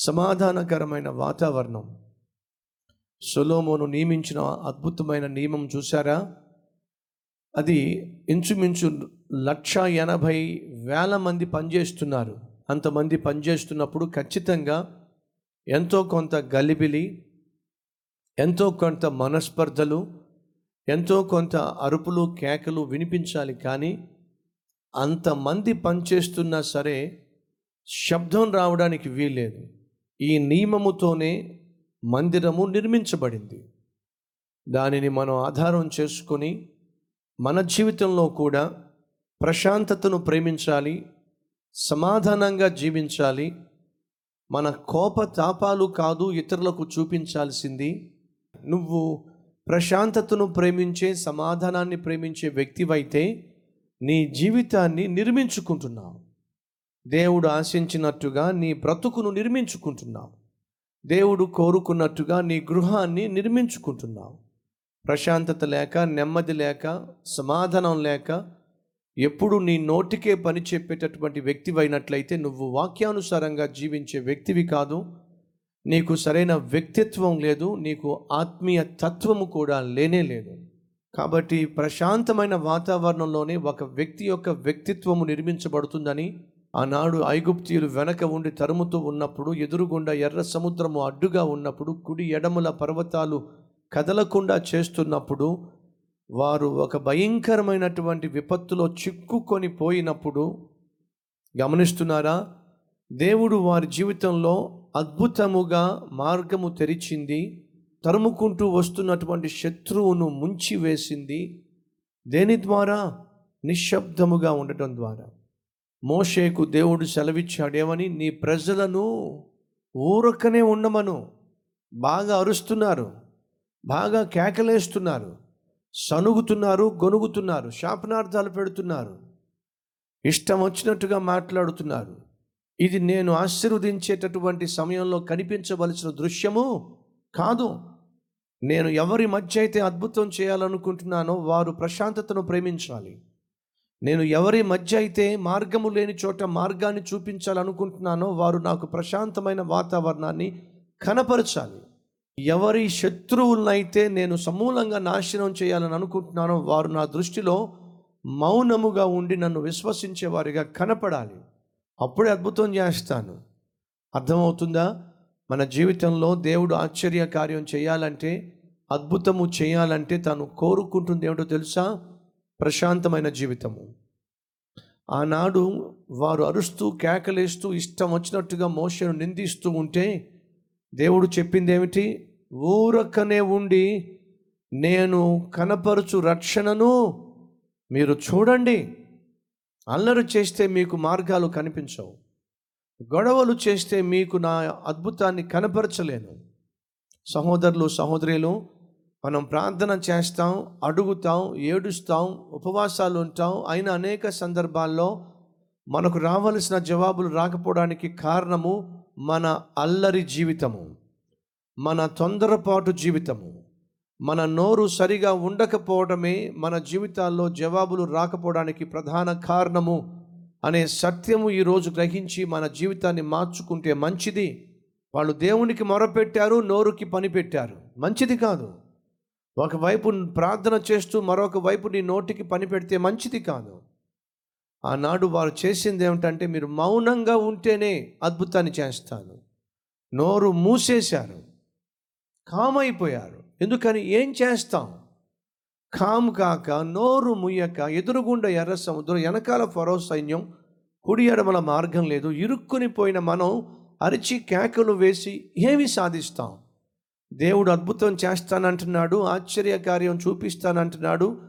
సమాధానకరమైన వాతావరణం. సొలోమోను నియమించిన అద్భుతమైన నియమం చూసారా అది ఇంచుమించు లక్ష ఎనభై వేల మంది పనిచేస్తున్నారు. అంతమంది పనిచేస్తున్నప్పుడు ఖచ్చితంగా ఎంతో కొంత గలిబిలి ఎంతో కొంత మనస్పర్ధలు ఎంతో కొంత అరుపులు కేకలు వినిపించాలి కానీ అంతమంది పనిచేస్తున్నా సరే శబ్దం రావడానికి వీల్లేదు. ఈ నియమముతోనే మందిరము నిర్మించబడింది. దానిని మనం ఆధారం చేసుకొని మన జీవితంలో కూడా ప్రశాంతతను ప్రేమించాలి సమాధానంగా జీవించాలి మన కోప తాపాలు కాదు ఇతరులకు చూపించాల్సింది. నువ్వు ప్రశాంతతను ప్రేమించే సమాధానాన్ని ప్రేమించే వ్యక్తివైతే నీ జీవితాన్ని నిర్మించుకుంటున్నావు. దేవుడు ఆశించినట్టుగా నీ బ్రతుకును నిర్మించుకుంటున్నావు. దేవుడు కోరుకున్నట్టుగా నీ గృహాన్ని నిర్మించుకుంటున్నావు. ప్రశాంతత లేక నెమ్మది లేక సమాధానం లేక ఎప్పుడు నీ నోటికే పని చెప్పేటటువంటి వ్యక్తివైనట్లయితే నువ్వు వాక్యానుసారంగా జీవించే వ్యక్తివి కాదు. నీకు సరైన వ్యక్తిత్వం లేదు నీకు ఆత్మీయ తత్వము కూడా లేనే లేదు. కాబట్టి ప్రశాంతమైన వాతావరణంలోనే ఒక వ్యక్తి యొక్క వ్యక్తిత్వము నిర్మించబడుతుందని ఆనాడు ఐగుప్తీయులు వెనక ఉండి తరుముతూ ఉన్నప్పుడు ఎదురుగుండా ఎర్ర సముద్రము అడ్డుగా ఉన్నప్పుడు కుడి ఎడమల పర్వతాలు కదలకుండా చేస్తున్నప్పుడు వారు ఒక భయంకరమైనటువంటి విపత్తులో చిక్కుకొని పోయినప్పుడు గమనిస్తున్నారా? దేవుడు వారి జీవితంలో అద్భుతముగా మార్గము తెరిచింది తరుముకుంటూ వస్తున్నటువంటి శత్రువును ముంచి వేసింది దేని ద్వారా? నిశ్శబ్దముగా ఉండటం ద్వారా. మోషేకు దేవుడు సెలవిచ్చాడేమని నీ ప్రజలను ఊరకనే ఉండమను. బాగా అరుస్తున్నారు. బాగా కేకలేస్తున్నారు. సనుగుతున్నారు గొనుగుతున్నారు శాపనార్థాలు పెడుతున్నారు. ఇష్టం వచ్చినట్టుగా మాట్లాడుతున్నారు. ఇది నేను ఆశీర్వదించేటటువంటి సమయంలో కనిపించవలసిన దృశ్యము కాదు. నేను ఎవరి మధ్య అయితే అద్భుతం చేయాలనుకుంటున్నానో వారు ప్రశాంతతను ప్రేమించాలి. నేను ఎవరి మధ్య అయితే మార్గము లేని చోట మార్గాన్ని చూపించాలనుకుంటున్నానో వారు నాకు ప్రశాంతమైన వాతావరణాన్ని కనపరచాలి. ఎవరి శత్రువులనైతే నేను సమూలంగా నాశనం చేయాలని అనుకుంటున్నానో వారు నా దృష్టిలో మౌనముగా ఉండి నన్ను విశ్వసించే వారిగా కనపడాలి. అప్పుడే అద్భుతం చేస్తాను. అర్థమవుతుందా? మన జీవితంలో దేవుడు ఆశ్చర్య కార్యం చేయాలంటే అద్భుతము చేయాలంటే తను కోరుకుంటుంది ఏమిటో తెలుసా? ప్రశాంతమైన జీవితము. ఆనాడు వారు అరుస్తూ కేకలేస్తూ ఇష్టం వచ్చినట్టుగా మోషను నిందిస్తూ ఉంటే దేవుడు చెప్పింది ఏమిటి ఊరకనే ఉండి నేను కనపరుచు రక్షణను మీరు చూడండి. అల్లరి చేస్తే మీకు మార్గాలు కనిపించవు. గొడవలు చేస్తే మీకు నా అద్భుతాన్ని కనపరచలేను. సహోదరులు సహోదరులు మనం ప్రార్థన చేస్తాం అడుగుతాం ఏడుస్తాం ఉపవాసాలు ఉంటాం. అయిన అనేక సందర్భాల్లో మనకు రావలసిన జవాబులు రాకపోవడానికి కారణము మన అల్లరి జీవితము మన తొందరపాటు జీవితము. మన నోరు సరిగా ఉండకపోవడమే మన జీవితాల్లో జవాబులు రాకపోవడానికి ప్రధాన కారణము అనే సత్యము ఈరోజు గ్రహించి మన జీవితాన్ని మార్చుకుంటే మంచిది. వాళ్ళు దేవునికి మొరపెట్టారు నోరుకి పని పెట్టారు మంచిది కాదు. ఒకవైపు ప్రార్థన చేస్తూ మరొక వైపు నీ నోటికి పని పెడితే మంచిది కాదు. ఆనాడు వారు చేసింది ఏమిటంటే మీరు మౌనంగా ఉంటేనే అద్భుతాన్ని చేస్తాను నోరు మూసేశారు. కామైపోయారు. ఎందుకని? ఏం చేస్తాం? కామ్ కాక నోరు ముయ్యక ఎదురుగుండ ఎర్ర సముద్రం వెనకాల ఫరో సైన్యం కుడి ఎడమల మార్గం లేదు. ఇరుక్కుని పోయిన మనం అరిచి కేకలు వేసి ఏమి సాధిస్తాం? దేవుడు అద్భుతం చేస్తానంటున్నాడు ఆశ్చర్య కార్యం చూపిస్తానంటున్నాడు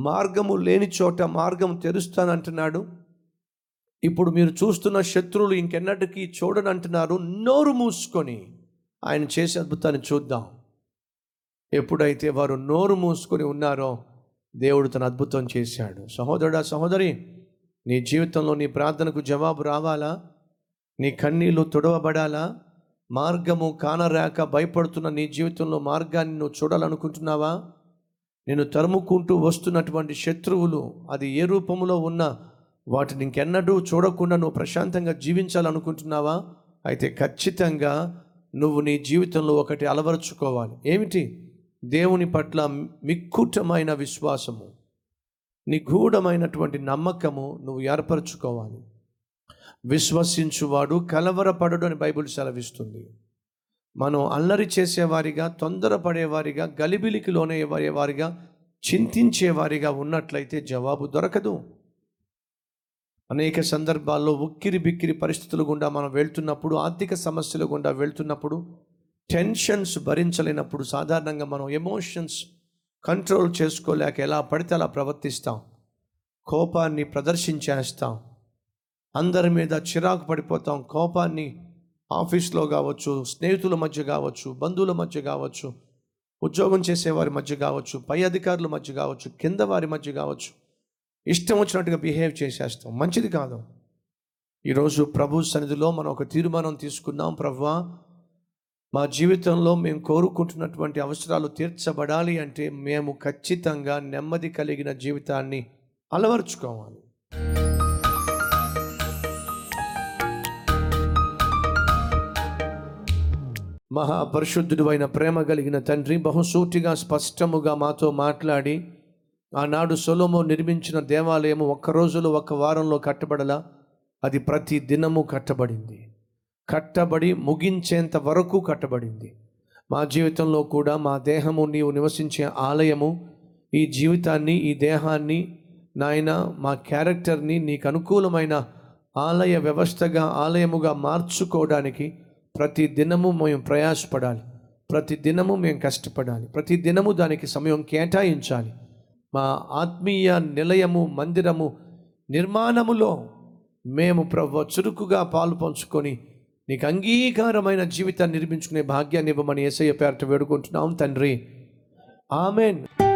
మార్గము లేని చోట మార్గం తెరుస్తానంటున్నాడు. ఇప్పుడు మీరు చూస్తున్న శత్రువులు ఇంకెన్నటికీ చూడనంటున్నారు నోరు మూసుకొని ఆయన చేసే అద్భుతాన్ని చూద్దాం. ఎప్పుడైతే వారు నోరు మూసుకొని ఉన్నారో దేవుడు తన అద్భుతం చేశాడు. సహోదరుడా సహోదరి నీ జీవితంలో నీ ప్రార్థనకు జవాబు రావాలా? నీ కన్నీళ్ళు తుడవబడాలా? మార్గము కానరాక భయపడుతున్న నీ జీవితంలో మార్గాన్ని నువ్వు చూడాలనుకుంటున్నావా? నేను తరుముకుంటూ వస్తున్నటువంటి శత్రువులు అది ఏ రూపంలో ఉన్నా వాటిని ఇంకెన్నడూ చూడకుండా నువ్వు ప్రశాంతంగా జీవించాలనుకుంటున్నావా? అయితే ఖచ్చితంగా నువ్వు నీ జీవితంలో ఒకటి అలవరుచుకోవాలి. ఏమిటి? దేవుని పట్ల మిక్కుటమైన విశ్వాసము. నిగూఢమైనటువంటి నమ్మకము నువ్వు ఏర్పరచుకోవాలి. విశ్వసించువాడు కలవరపడడు అని బైబుల్ సెలవిస్తుంది. మనం అల్లరి చేసేవారిగా తొందరపడేవారిగా గలిబిలికి లోనయ్యేవారిగా చింతించేవారిగా ఉన్నట్లయితే జవాబు దొరకదు. అనేక సందర్భాల్లో ఉక్కిరి బిక్కిరి పరిస్థితులు గుండా మనం వెళ్తున్నప్పుడు ఆర్థిక సమస్యలు గుండా వెళ్తున్నప్పుడు టెన్షన్స్ భరించలేనప్పుడు సాధారణంగా మనం ఎమోషన్స్ కంట్రోల్ చేసుకోలేక ఎలా పడితే అలా ప్రవర్తిస్తాం. కోపాన్ని ప్రదర్శించేస్తాం. అందరి మీద చిరాకు పడిపోతాం. కోపాన్ని ఆఫీస్లో కావచ్చు స్నేహితుల మధ్య కావచ్చు బంధువుల మధ్య కావచ్చు ఉద్యోగం చేసేవారి మధ్య కావచ్చు పై అధికారుల మధ్య కావచ్చు కింద వారి మధ్య కావచ్చు. ఇష్టం వచ్చినట్టుగా బిహేవ్ చేసేస్తాం. మంచిది కాదు. ఈరోజు ప్రభు సన్నిధిలో మనం ఒక తీర్మానం తీసుకున్నాం. ప్రభువా మా జీవితంలో మేము కోరుకుంటున్నటువంటి అవసరాలు తీర్చబడాలి అంటే మేము ఖచ్చితంగా నెమ్మది కలిగిన జీవితాన్ని అలవర్చుకోవాలి. మహాపరిశుద్ధుడు అయిన ప్రేమ కలిగిన తండ్రి బహుసూటిగా స్పష్టముగా మాతో మాట్లాడి ఆనాడు సొలోమో నిర్మించిన దేవాలయము ఒక్క రోజులో ఒక్క వారంలో కట్టబడలా. అది ప్రతి దినము కట్టబడింది. కట్టబడి ముగించేంత వరకు కట్టబడింది. మా జీవితంలో కూడా మా దేహము నీవు నివసించే ఆలయము ఈ జీవితాన్ని ఈ దేహాన్ని నాయన మా క్యారెక్టర్ని నీకు అనుకూలమైన ఆలయ వ్యవస్థగా ఆలయముగా మార్చుకోవడానికి ప్రతి దినము మేము ప్రయాసపడాలి. ప్రతి దినము మేము కష్టపడాలి. ప్రతి దినము దానికి సమయం కేటాయించాలి. మా ఆత్మీయ నిలయము మందిరము నిర్మాణములో మేము ప్రభు చురుకుగా పాలు పంచుకొని నీకు అంగీకారమైన జీవితాన్ని నిర్మించుకునే భాగ్యాన్ని ఇవ్వమని ఏసయ్య పేరట వేడుకుంటున్నాం తండ్రి. ఆమెన్.